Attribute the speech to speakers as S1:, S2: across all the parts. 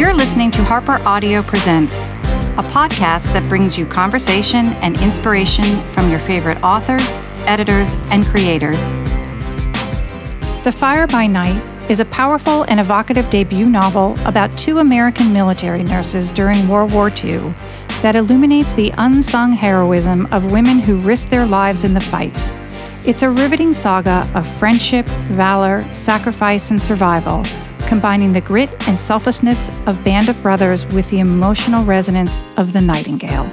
S1: You're listening to Harper Audio Presents, a podcast that brings you conversation and inspiration from your favorite authors, editors, and creators. The Fire by Night is a powerful and evocative debut novel about two American military nurses during World War II that illuminates the unsung heroism of women who risked their lives in the fight. It's a riveting saga of friendship, valor, sacrifice, and survival combining the grit and selflessness of Band of Brothers with the emotional resonance of The Nightingale.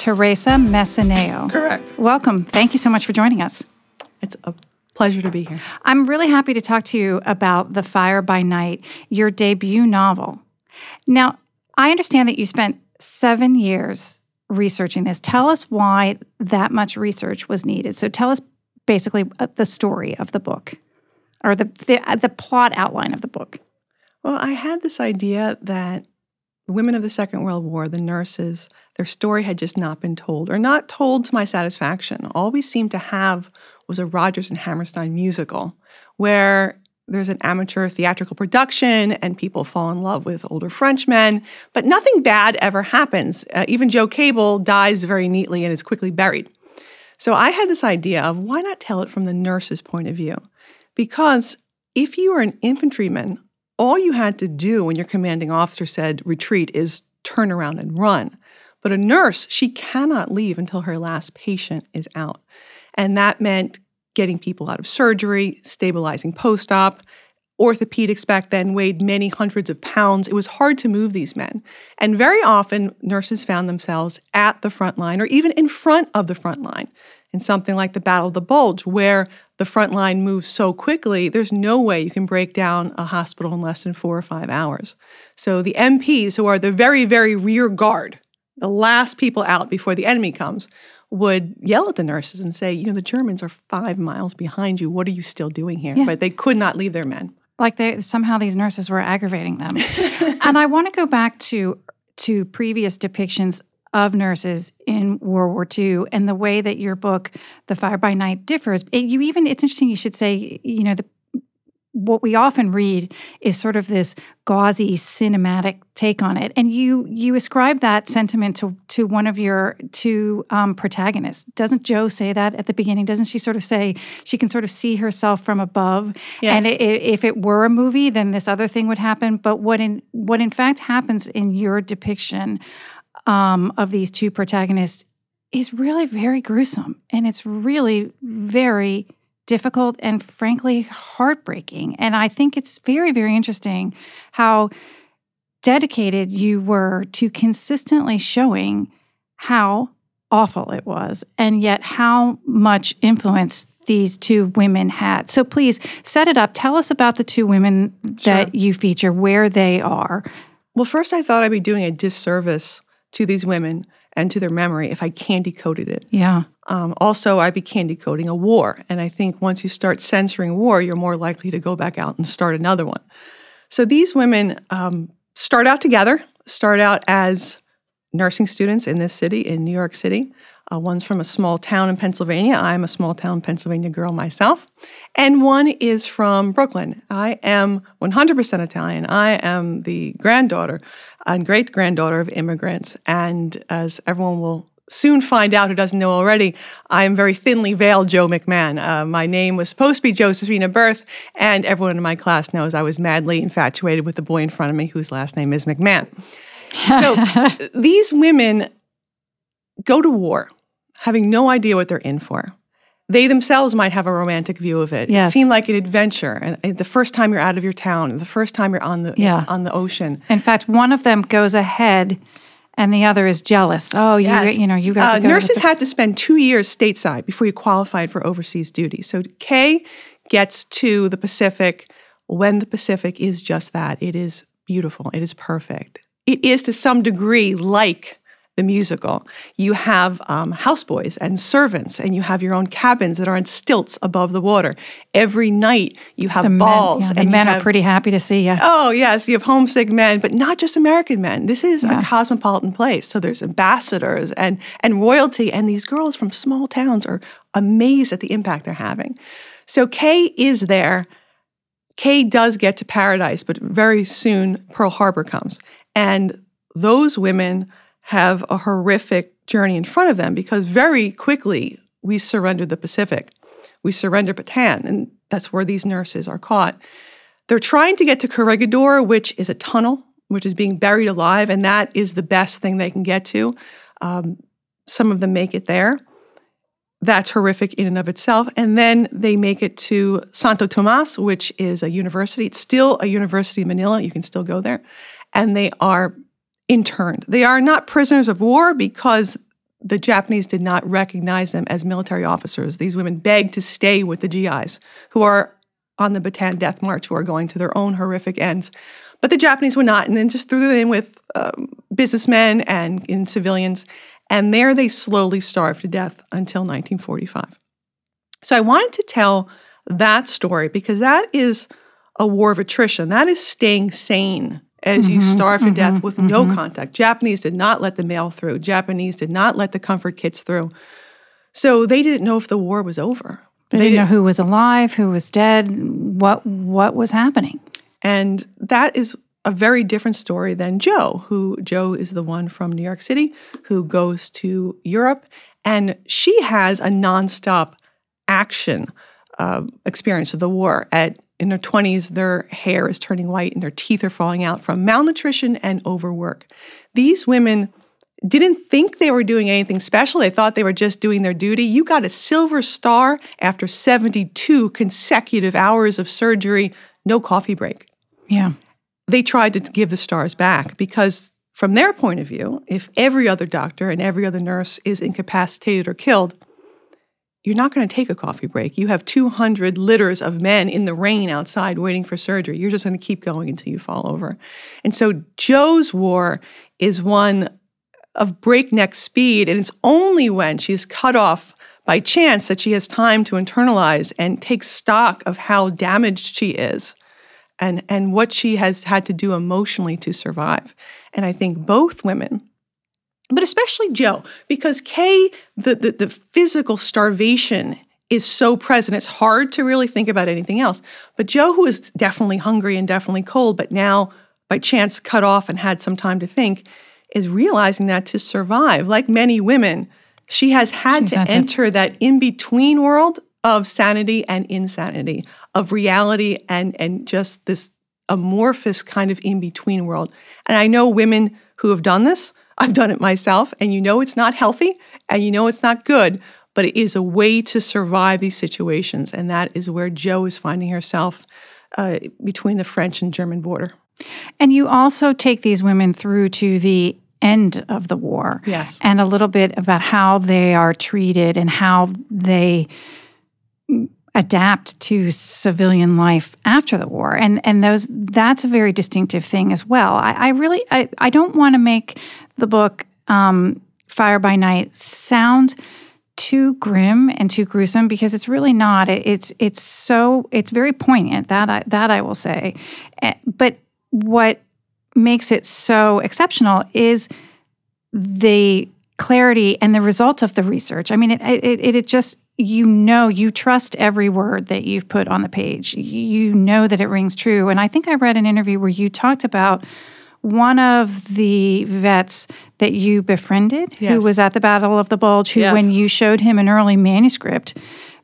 S1: Teresa Messineo.
S2: Correct.
S1: Welcome. Thank you so much for joining us.
S2: It's a pleasure to be here.
S1: I'm really happy to talk to you about The Fire by Night, your debut novel. Now, I understand that you spent seven years researching this. Tell us why that much research was needed. So tell us basically uh, the story of the book or the, the, uh, the plot outline of the book.
S2: Well, I had this idea that the women of the Second World War, the nurses, their story had just not been told, or not told to my satisfaction. All we seemed to have was a Rodgers and Hammerstein musical, where there's an amateur theatrical production and people fall in love with older Frenchmen, but nothing bad ever happens. Uh, even Joe Cable dies very neatly and is quickly buried. So I had this idea of why not tell it from the nurse's point of view? Because if you were an infantryman, all you had to do when your commanding officer said retreat is turn around and run. But a nurse, she cannot leave until her last patient is out. And that meant getting people out of surgery, stabilizing post op. Orthopedics back then weighed many hundreds of pounds. It was hard to move these men. And very often, nurses found themselves at the front line or even in front of the front line in something like the Battle of the Bulge, where the front line moves so quickly, there's no way you can break down a hospital in less than four or five hours. So the MPs, who are the very, very rear guard, the last people out before the enemy comes, would yell at the nurses and say, you know, the Germans are five miles behind you. What are you still doing here? Yeah. But they could not leave their men.
S1: Like they somehow these nurses were aggravating them. and I want to go back to to previous depictions of nurses in World War II and the way that your book, The Fire by Night, differs. It, you even it's interesting you should say, you know, the what we often read is sort of this gauzy cinematic take on it. And you you ascribe that sentiment to to one of your two um, protagonists. Doesn't Jo say that at the beginning? Doesn't she sort of say she can sort of see herself from above? Yes. and it, if it were a movie then this other thing would happen. But what in what in fact happens in your depiction um, of these two protagonists is really very gruesome. And it's really very difficult and frankly heartbreaking. And I think it's very, very interesting how dedicated you were to consistently showing how awful it was and yet how much influence these two women had. So please set it up. Tell us about the two women that sure. you feature, where they are.
S2: Well, first, I thought I'd be doing a disservice to these women and to their memory if I candy coated it.
S1: Yeah.
S2: Um, also, I'd be candy coating a war. And I think once you start censoring war, you're more likely to go back out and start another one. So these women um, start out together, start out as nursing students in this city, in New York City. Uh, one's from a small town in Pennsylvania. I'm a small town Pennsylvania girl myself. And one is from Brooklyn. I am 100% Italian. I am the granddaughter and great granddaughter of immigrants. And as everyone will soon find out who doesn't know already, I am very thinly veiled Jo McMahon. Uh, my name was supposed to be Josephina Birth, and everyone in my class knows I was madly infatuated with the boy in front of me whose last name is McMahon. So these women go to war having no idea what they're in for they themselves might have a romantic view of it. Yes. It seemed like an adventure. And the first time you're out of your town, the first time you're on the yeah. on the ocean.
S1: In fact, one of them goes ahead and the other is jealous. Oh, you yes. you know, you got uh,
S2: to Nurses to had to spend 2 years stateside before you qualified for overseas duty. So Kay gets to the Pacific when the Pacific is just that. It is beautiful. It is perfect. It is to some degree like the musical. You have um, houseboys and servants, and you have your own cabins that are on stilts above the water. Every night you have the balls.
S1: Men,
S2: yeah,
S1: and men
S2: have,
S1: are pretty happy to see you.
S2: Oh, yes. You have homesick men, but not just American men. This is yeah. a cosmopolitan place. So there's ambassadors and, and royalty, and these girls from small towns are amazed at the impact they're having. So Kay is there. Kay does get to paradise, but very soon Pearl Harbor comes. And those women have a horrific journey in front of them because very quickly we surrendered the Pacific. We surrender Bataan, and that's where these nurses are caught. They're trying to get to Corregidor, which is a tunnel, which is being buried alive, and that is the best thing they can get to. Um, some of them make it there. That's horrific in and of itself. And then they make it to Santo Tomas, which is a university. It's still a university in Manila. You can still go there. And they are interned. They are not prisoners of war because the Japanese did not recognize them as military officers. These women begged to stay with the GIs who are on the Bataan Death March, who are going to their own horrific ends. But the Japanese would not, and then just threw them in with um, businessmen and in civilians. And there they slowly starved to death until 1945. So I wanted to tell that story because that is a war of attrition. That is staying sane as mm-hmm, you starve to mm-hmm, death with mm-hmm. no contact. Japanese did not let the mail through. Japanese did not let the comfort kits through. So they didn't know if the war was over.
S1: They, they didn't know who was alive, who was dead, what what was happening.
S2: And that is a very different story than Jo, who Jo is the one from New York City who goes to Europe and she has a nonstop action uh, experience of the war. At in their 20s, their hair is turning white and their teeth are falling out from malnutrition and overwork. These women didn't think they were doing anything special. They thought they were just doing their duty. You got a silver star after 72 consecutive hours of surgery, no coffee break.
S1: Yeah.
S2: They tried to give the stars back because, from their point of view, if every other doctor and every other nurse is incapacitated or killed, you're not going to take a coffee break. You have 200 litters of men in the rain outside waiting for surgery. You're just going to keep going until you fall over. And so Jo's war is one of breakneck speed. And it's only when she's cut off by chance that she has time to internalize and take stock of how damaged she is and, and what she has had to do emotionally to survive. And I think both women, but especially Jo, because Kay, the, the, the physical starvation is so present. It's hard to really think about anything else. But Jo, who is definitely hungry and definitely cold, but now by chance cut off and had some time to think, is realizing that to survive, like many women, she has had She's to enter that in between world of sanity and insanity, of reality and, and just this amorphous kind of in between world. And I know women who have done this. I've done it myself, and you know it's not healthy and you know it's not good, but it is a way to survive these situations. And that is where Jo is finding herself uh, between the French and German border.
S1: And you also take these women through to the end of the war.
S2: Yes.
S1: And a little bit about how they are treated and how they adapt to civilian life after the war. And and those that's a very distinctive thing as well. I, I really I, I don't want to make the book um, Fire by Night sound too grim and too gruesome because it's really not. It, it's it's so it's very poignant that I, that I will say, eh, but what makes it so exceptional is the clarity and the result of the research. I mean, it, it, it just, you know, you trust every word that you've put on the page. You know that it rings true. And I think I read an interview where you talked about one of the vets that you befriended yes. who was at the Battle of the Bulge, who, yes. when you showed him an early manuscript,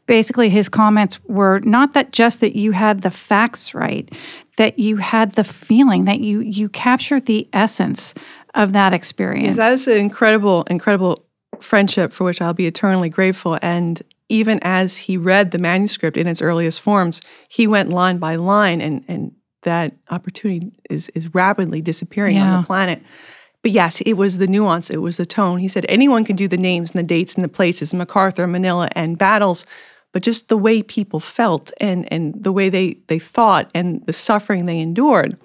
S1: basically his comments were not that just that you had the facts right, that you had the feeling that you you captured the essence of that experience.
S2: Yes, that is an incredible, incredible friendship for which I'll be eternally grateful. And even as he read the manuscript in its earliest forms, he went line by line, and and that opportunity is is rapidly disappearing yeah. on the planet. But yes, it was the nuance, it was the tone. He said anyone can do the names and the dates and the places, MacArthur, Manila, and battles, but just the way people felt and, and the way they, they thought and the suffering they endured.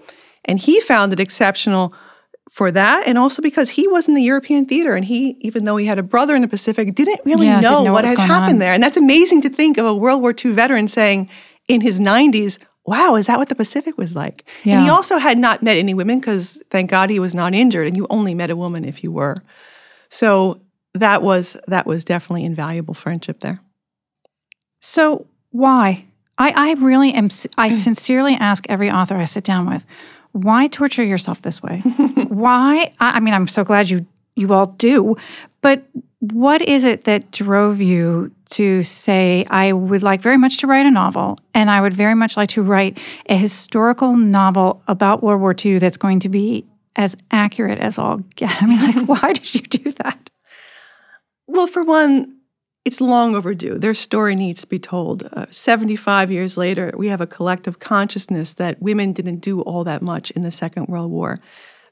S2: And he found it exceptional for that and also because he was in the European theater and he even though he had a brother in the Pacific didn't really yeah, know, didn't know, what, what had happened on. there and that's amazing to think of a World War II veteran saying in his 90s wow is that what the Pacific was like yeah. and he also had not met any women because thank God he was not injured and you only met a woman if you were so that was that was definitely invaluable friendship there
S1: so, Why? I, I really am, I sincerely ask every author I sit down with, why torture yourself this way? why? I, I mean, I'm so glad you you all do, but what is it that drove you to say, I would like very much to write a novel, and I would very much like to write a historical novel about World War II that's going to be as accurate as all get? I mean, like, why did you do that?
S2: Well, for one, it's long overdue. Their story needs to be told. Uh, 75 years later, we have a collective consciousness that women didn't do all that much in the Second World War.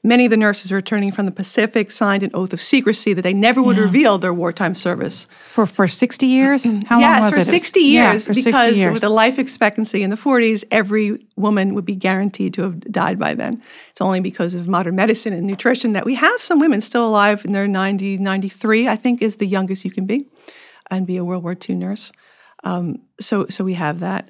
S2: Many of the nurses returning from the Pacific signed an oath of secrecy that they never would yeah. reveal their wartime service.
S1: For for 60 years?
S2: How yes, long was for it? 60 years. Yeah, for because 60 years. with the life expectancy in the 40s, every woman would be guaranteed to have died by then. It's only because of modern medicine and nutrition that we have some women still alive in their 90, 93, I think is the youngest you can be, and be a World War II nurse. Um, so, so we have that.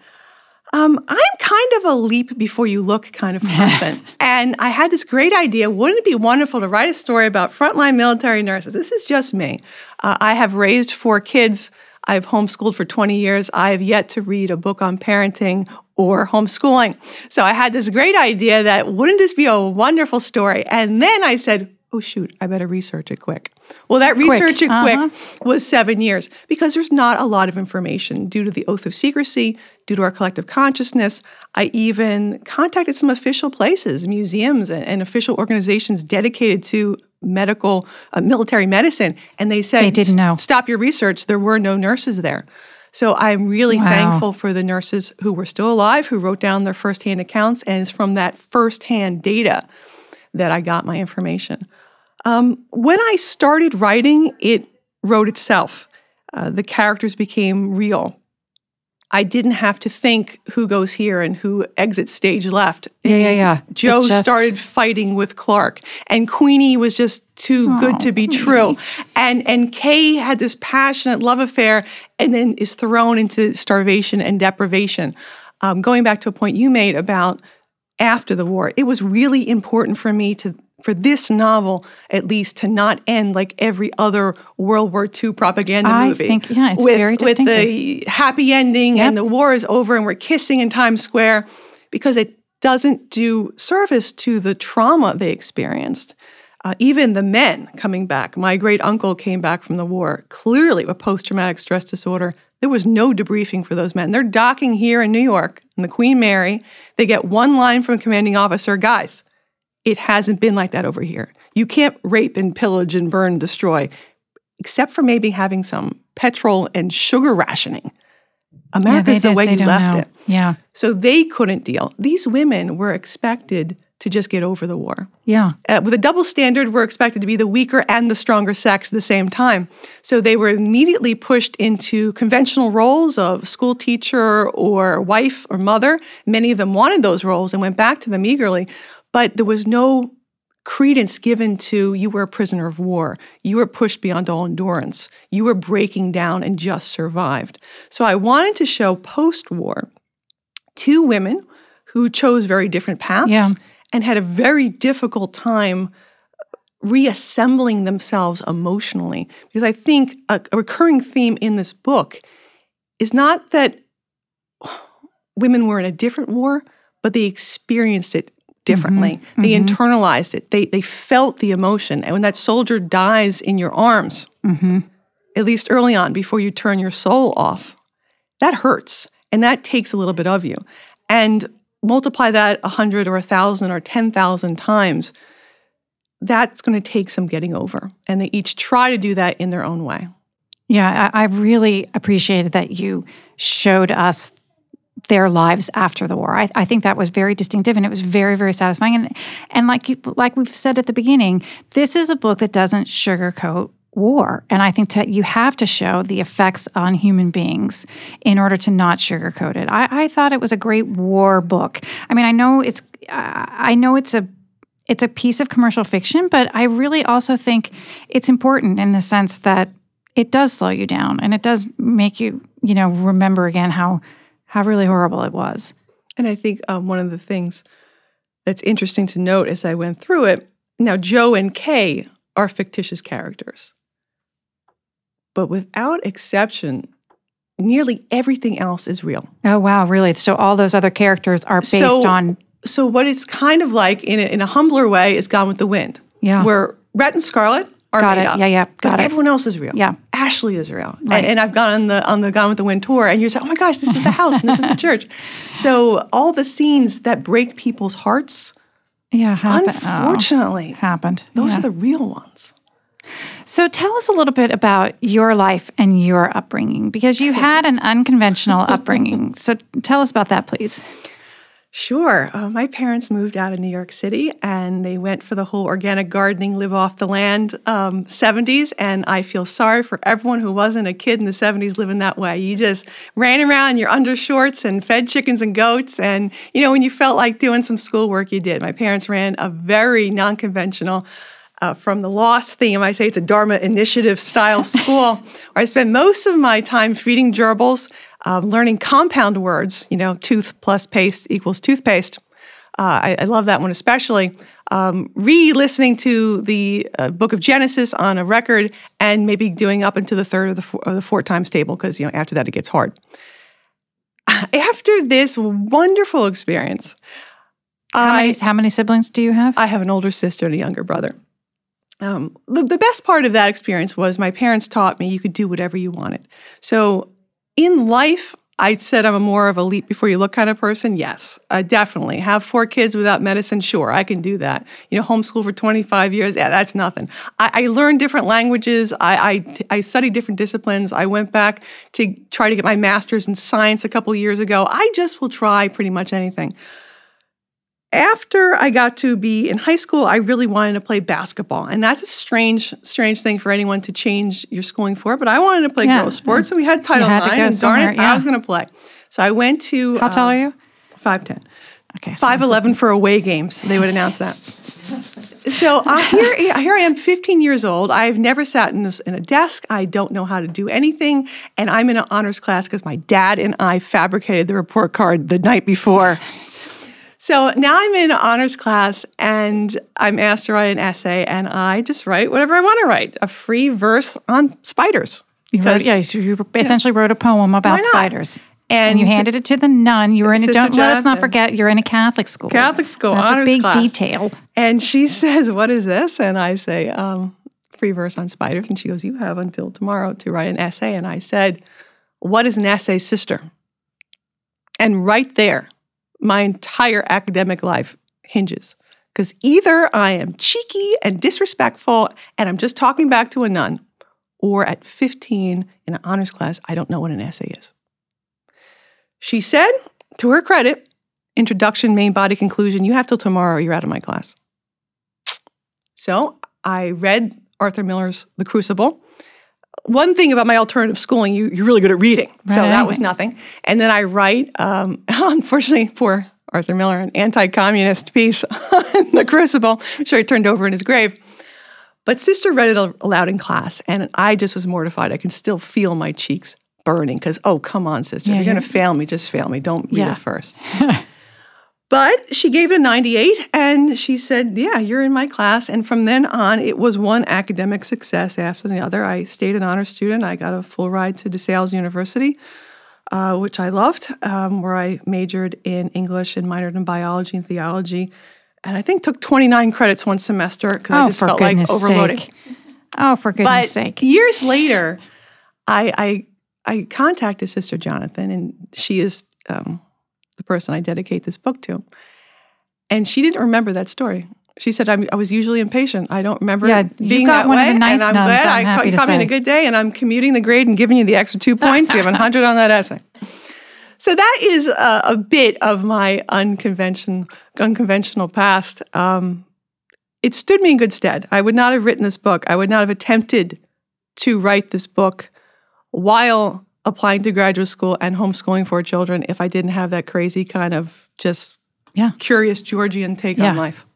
S2: Um, I'm kind of a leap before you look kind of person. and I had this great idea. Wouldn't it be wonderful to write a story about frontline military nurses? This is just me. Uh, I have raised four kids. I've homeschooled for 20 years. I have yet to read a book on parenting or homeschooling. So I had this great idea that wouldn't this be a wonderful story? And then I said, oh, shoot, I better research it quick. Well, that quick. research it uh-huh. quick was seven years because there's not a lot of information due to the oath of secrecy, due to our collective consciousness. I even contacted some official places, museums, and, and official organizations dedicated to medical, uh, military medicine, and they said,
S1: they didn't know.
S2: Stop your research. There were no nurses there. So I'm really wow. thankful for the nurses who were still alive, who wrote down their firsthand accounts, and it's from that firsthand data that I got my information. Um, when I started writing, it wrote itself. Uh, the characters became real. I didn't have to think who goes here and who exits stage left.
S1: Yeah, yeah, yeah.
S2: Jo just... started fighting with Clark, and Queenie was just too oh, good to be true. And and Kay had this passionate love affair, and then is thrown into starvation and deprivation. Um, going back to a point you made about after the war, it was really important for me to for this novel, at least, to not end like every other World War II propaganda
S1: I
S2: movie.
S1: I think, yeah, it's with, very distinctive.
S2: With the happy ending yep. and the war is over and we're kissing in Times Square, because it doesn't do service to the trauma they experienced. Uh, even the men coming back. My great uncle came back from the war, clearly with post traumatic stress disorder. There was no debriefing for those men. They're docking here in New York in the Queen Mary. They get one line from commanding officer guys, it hasn't been like that over here. You can't rape and pillage and burn, and destroy, except for maybe having some petrol and sugar rationing. America's yeah, the way you left
S1: know.
S2: it.
S1: Yeah.
S2: So they couldn't deal. These women were expected to just get over the war.
S1: Yeah.
S2: Uh, with a double standard, we're expected to be the weaker and the stronger sex at the same time. So they were immediately pushed into conventional roles of school teacher or wife or mother. Many of them wanted those roles and went back to them eagerly. But there was no credence given to you were a prisoner of war. You were pushed beyond all endurance. You were breaking down and just survived. So I wanted to show post war two women who chose very different paths yeah. and had a very difficult time reassembling themselves emotionally. Because I think a, a recurring theme in this book is not that women were in a different war, but they experienced it differently. Mm-hmm. They mm-hmm. internalized it. They they felt the emotion. And when that soldier dies in your arms, mm-hmm. at least early on, before you turn your soul off, that hurts. And that takes a little bit of you. And multiply that a hundred or a thousand or ten thousand times, that's going to take some getting over. And they each try to do that in their own way.
S1: Yeah, I, I really appreciated that you showed us their lives after the war. I, I, think that was very distinctive and it was very, very satisfying. And and like you, like we've said at the beginning, this is a book that doesn't sugarcoat war. And I think to, you have to show the effects on human beings in order to not sugarcoat it. I, I thought it was a great war book. I mean, I know it's I know it's a it's a piece of commercial fiction, but I really also think it's important in the sense that it does slow you down and it does make you, you know, remember again how how really horrible it was.
S2: And I think um, one of the things that's interesting to note as I went through it now, Jo and Kay are fictitious characters. But without exception, nearly everything else is real.
S1: Oh wow, really? So all those other characters are based
S2: So-
S1: on
S2: So what it's kind of like in a, in a humbler way is Gone with the Wind.
S1: Yeah.
S2: Where Rhett and Scarlett are
S1: Got
S2: made
S1: it.
S2: up.
S1: Yeah, yeah.
S2: But
S1: Got it.
S2: everyone else is real.
S1: Yeah.
S2: Ashley is real.
S1: Right.
S2: And, and I've gone on the on the Gone with the Wind tour, and you're saying, oh my gosh, this is the house and this is the church. So all the scenes that break people's hearts,
S1: yeah, happen- oh,
S2: unfortunately,
S1: happened.
S2: those
S1: Yeah.
S2: are the real ones.
S1: So tell us a little bit about your life and your upbringing because you had an unconventional upbringing. So tell us about that, please.
S2: Sure. Uh, my parents moved out of New York City and they went for the whole organic gardening, live off the land um, 70s. And I feel sorry for everyone who wasn't a kid in the 70s living that way. You just ran around in your undershorts and fed chickens and goats. And, you know, when you felt like doing some schoolwork, you did. My parents ran a very non conventional, uh, from the lost theme, I say it's a Dharma initiative style school where I spent most of my time feeding gerbils, um, learning compound words, you know, tooth plus paste equals toothpaste. Uh, I, I love that one especially. Um, re listening to the uh, book of Genesis on a record and maybe doing up into the third or the, four, or the four times table because, you know, after that it gets hard. After this wonderful experience,
S1: How
S2: I-
S1: many, how many siblings do you have?
S2: I have an older sister and a younger brother. Um, the, the best part of that experience was my parents taught me you could do whatever you wanted. So in life, I said I'm a more of a leap before you look kind of person. Yes, I definitely have four kids without medicine. Sure, I can do that. You know, homeschool for 25 years. Yeah, that's nothing. I, I learned different languages. I, I I studied different disciplines. I went back to try to get my master's in science a couple years ago. I just will try pretty much anything after I got to be in high school, I really wanted to play basketball. And that's a strange, strange thing for anyone to change your schooling for. But I wanted to play
S1: Yeah.
S2: sports, and we had Title
S1: had
S2: IX, and darn it,
S1: yeah.
S2: I was going to play. So I went to
S1: How tall are um, you?
S2: 5'10.
S1: Okay, so
S2: Five
S1: is-
S2: for away games. They would announce that. So I, here, here I am, 15 years old. I've never sat in, this, in a desk. I don't know how to do anything, and I'm in an honors class because my dad and I fabricated the report card the night before. So now I'm in honors class, and I'm asked to write an essay, and I just write whatever I want to write, a free verse on spiders.
S1: You wrote, yeah, you essentially wrote a poem about spiders.
S2: And,
S1: And you handed it to the nun. You were in a, don't let us not forget, you're in a Catholic school.
S2: Catholic school,
S1: That's a big
S2: class.
S1: detail.
S2: And she says, What is this? And I say, um, Free verse on spiders. And she goes, You have until tomorrow to write an essay. And I said, What is an essay, sister? And right there, my entire academic life hinges. Because either I am cheeky and disrespectful and I'm just talking back to a nun, or at 15 in an honors class, I don't know what an essay is. She said, to her credit, introduction, main body, conclusion, you have till tomorrow you're out of my class. So I read Arthur Miller's The Crucible. One thing about my alternative schooling, you, you're really good at reading. So that was nothing. And then I write, um, unfortunately, for Arthur Miller, an anti communist piece on The Crucible. I'm sure he turned over in his grave. But sister read it aloud in class, and I just was mortified. I can still feel my cheeks burning because, oh, come on, sister.
S1: Yeah,
S2: you're going to fail me. Just fail me. Don't read
S1: Yeah.
S2: it first. But she gave it a 98 and she said, Yeah, you're in my class. And from then on, it was one academic success after the other. I stayed an honor student. I got a full ride to DeSales University, uh, which I loved, um, where I majored in English and minored in biology and theology. And I think took 29 credits one semester because I
S1: Oh,
S2: just
S1: for
S2: felt like overloading.
S1: sake. Oh, for goodness
S2: But
S1: sake.
S2: years later, I, I I contacted Sister Jonathan, and she is um, the person I dedicate this book to. And she didn't remember that story. She said, I'm, "I was usually impatient. I don't remember
S1: Yeah,
S2: being
S1: got
S2: that
S1: one of
S2: way."
S1: the nice
S2: and I'm
S1: nuns,
S2: glad
S1: I'm
S2: I
S1: happy
S2: you
S1: to
S2: caught me on a good day, and I'm commuting the grade and giving you the extra two points. You have 100 on that essay. So that is a, a bit of my unconventional, unconventional past. Um, it stood me in good stead. I would not have written this book. I would not have attempted to write this book while applying to graduate school and homeschooling four children if I didn't have that crazy kind of just
S1: Yeah.
S2: curious Georgian take
S1: Yeah.
S2: on life.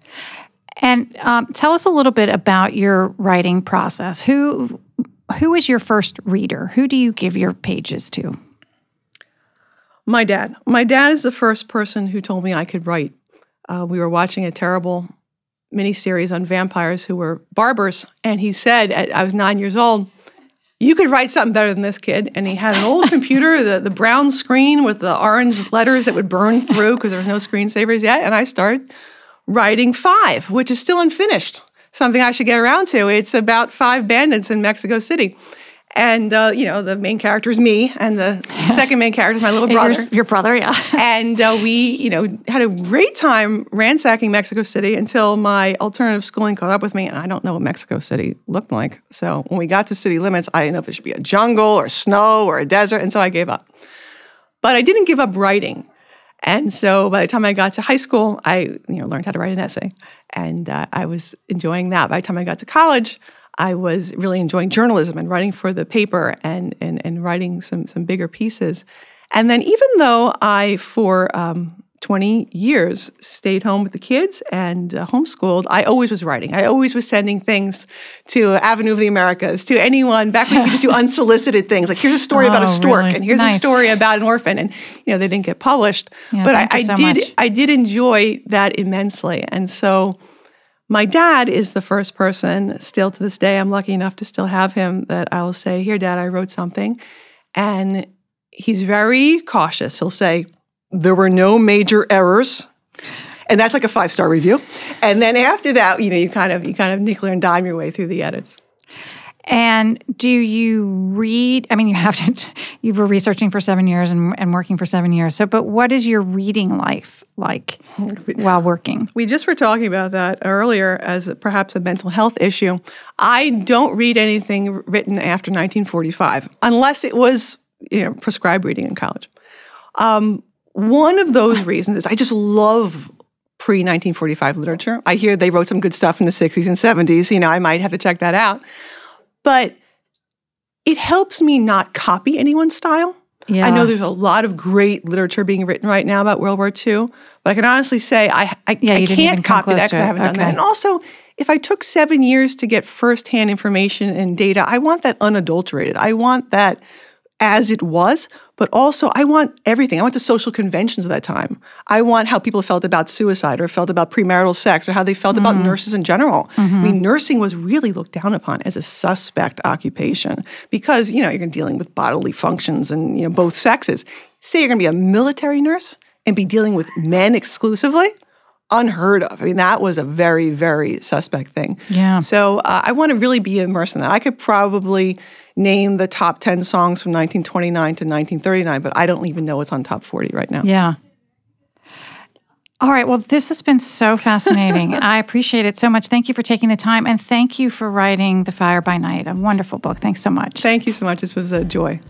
S1: And um, tell us a little bit about your writing process. Who who is your first reader? Who do you give your pages to?
S2: My dad. My dad is the first person who told me I could write. Uh, we were watching a terrible miniseries on vampires who were barbers, and he said, at, I was nine years old, you could write something better than this kid. And he had an old computer, the, the brown screen with the orange letters that would burn through because there was no screensavers yet. And I started writing five, which is still unfinished. Something I should get around to. It's about five bandits in Mexico City. And, uh, you know, the main character is me, and the second main character is my little brother.
S1: Your, your brother, yeah.
S2: and uh, we, you know, had a great time ransacking Mexico City until my alternative schooling caught up with me, and I don't know what Mexico City looked like. So when we got to city limits, I didn't know if it should be a jungle or snow or a desert, and so I gave up. But I didn't give up writing. And so by the time I got to high school, I you know learned how to write an essay, and uh, I was enjoying that. By the time I got to college, I was really enjoying journalism and writing for the paper and and and writing some some bigger pieces. And then even though I for um, 20 years stayed home with the kids and uh, homeschooled, I always was writing. I always was sending things to Avenue of the Americas, to anyone back when we just do unsolicited things. Like here's a story oh, about a oh, stork really? and here's nice. a story about an orphan. And you know, they didn't get published. Yeah, but I, I so did much. I did enjoy that immensely. And so my dad is the first person still to this day. I'm lucky enough to still have him that I'll say, Here, dad, I wrote something. And he's very cautious. He'll say, There were no major errors. And that's like a five star review. And then after that, you know, you kind of you kind of nickel and dime your way through the edits.
S1: And do you read? I mean, you have to, you were researching for seven years and, and working for seven years. So, but what is your reading life like while working?
S2: We just were talking about that earlier as perhaps a mental health issue. I don't read anything written after 1945 unless it was, you know, prescribed reading in college. Um, one of those reasons is I just love pre 1945 literature. I hear they wrote some good stuff in the 60s and 70s. You know, I might have to check that out but it helps me not copy anyone's style. Yeah. I know there's a lot of great literature being written right now about World War II, but I can honestly say I, I, yeah, I can't copy that because I haven't okay. done that. And also, if I took seven years to get firsthand information and data, I want that unadulterated. I want that as it was, but also I want everything. I want the social conventions of that time. I want how people felt about suicide or felt about premarital sex or how they felt mm-hmm. about nurses in general. Mm-hmm. I mean, nursing was really looked down upon as a suspect occupation because, you know, you're dealing with bodily functions and, you know, both sexes. Say you're going to be a military nurse and be dealing with men exclusively unheard of. I mean, that was a very, very suspect thing.
S1: Yeah.
S2: So uh, I want to really be immersed in that. I could probably name the top 10 songs from 1929 to 1939, but I don't even know what's on top 40 right now.
S1: Yeah. All right. Well, this has been so fascinating. I appreciate it so much. Thank you for taking the time and thank you for writing The Fire by Night, a wonderful book. Thanks so much.
S2: Thank you so much. This was a joy.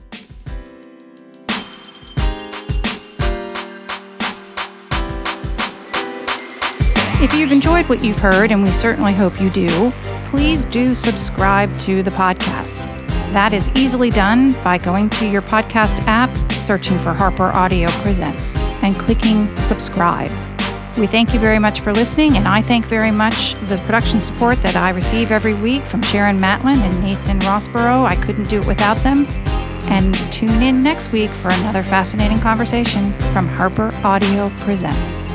S1: If you've enjoyed what you've heard, and we certainly hope you do, please do subscribe to the podcast. That is easily done by going to your podcast app, searching for Harper Audio Presents, and clicking subscribe. We thank you very much for listening, and I thank very much the production support that I receive every week from Sharon Matlin and Nathan Rossborough. I couldn't do it without them. And tune in next week for another fascinating conversation from Harper Audio Presents.